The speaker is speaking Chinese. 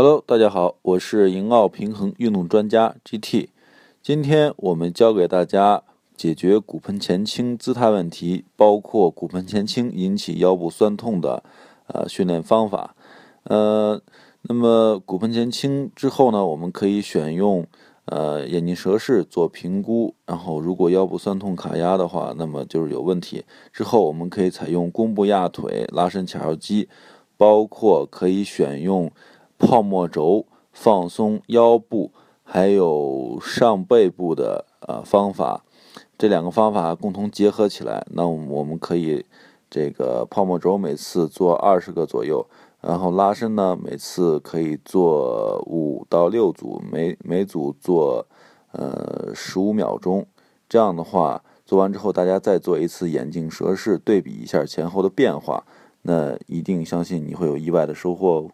Hello，大家好，我是银奥平衡运动专家 GT。今天我们教给大家解决骨盆前倾姿态问题，包括骨盆前倾引起腰部酸痛的呃训练方法。呃，那么骨盆前倾之后呢，我们可以选用呃眼镜蛇式做评估。然后如果腰部酸痛卡压的话，那么就是有问题。之后我们可以采用弓步压腿、拉伸髂腰肌，包括可以选用。泡沫轴放松腰部，还有上背部的呃方法，这两个方法共同结合起来，那我们可以这个泡沫轴每次做二十个左右，然后拉伸呢每次可以做五到六组，每每组做呃十五秒钟，这样的话做完之后，大家再做一次眼镜蛇式，对比一下前后的变化，那一定相信你会有意外的收获哦。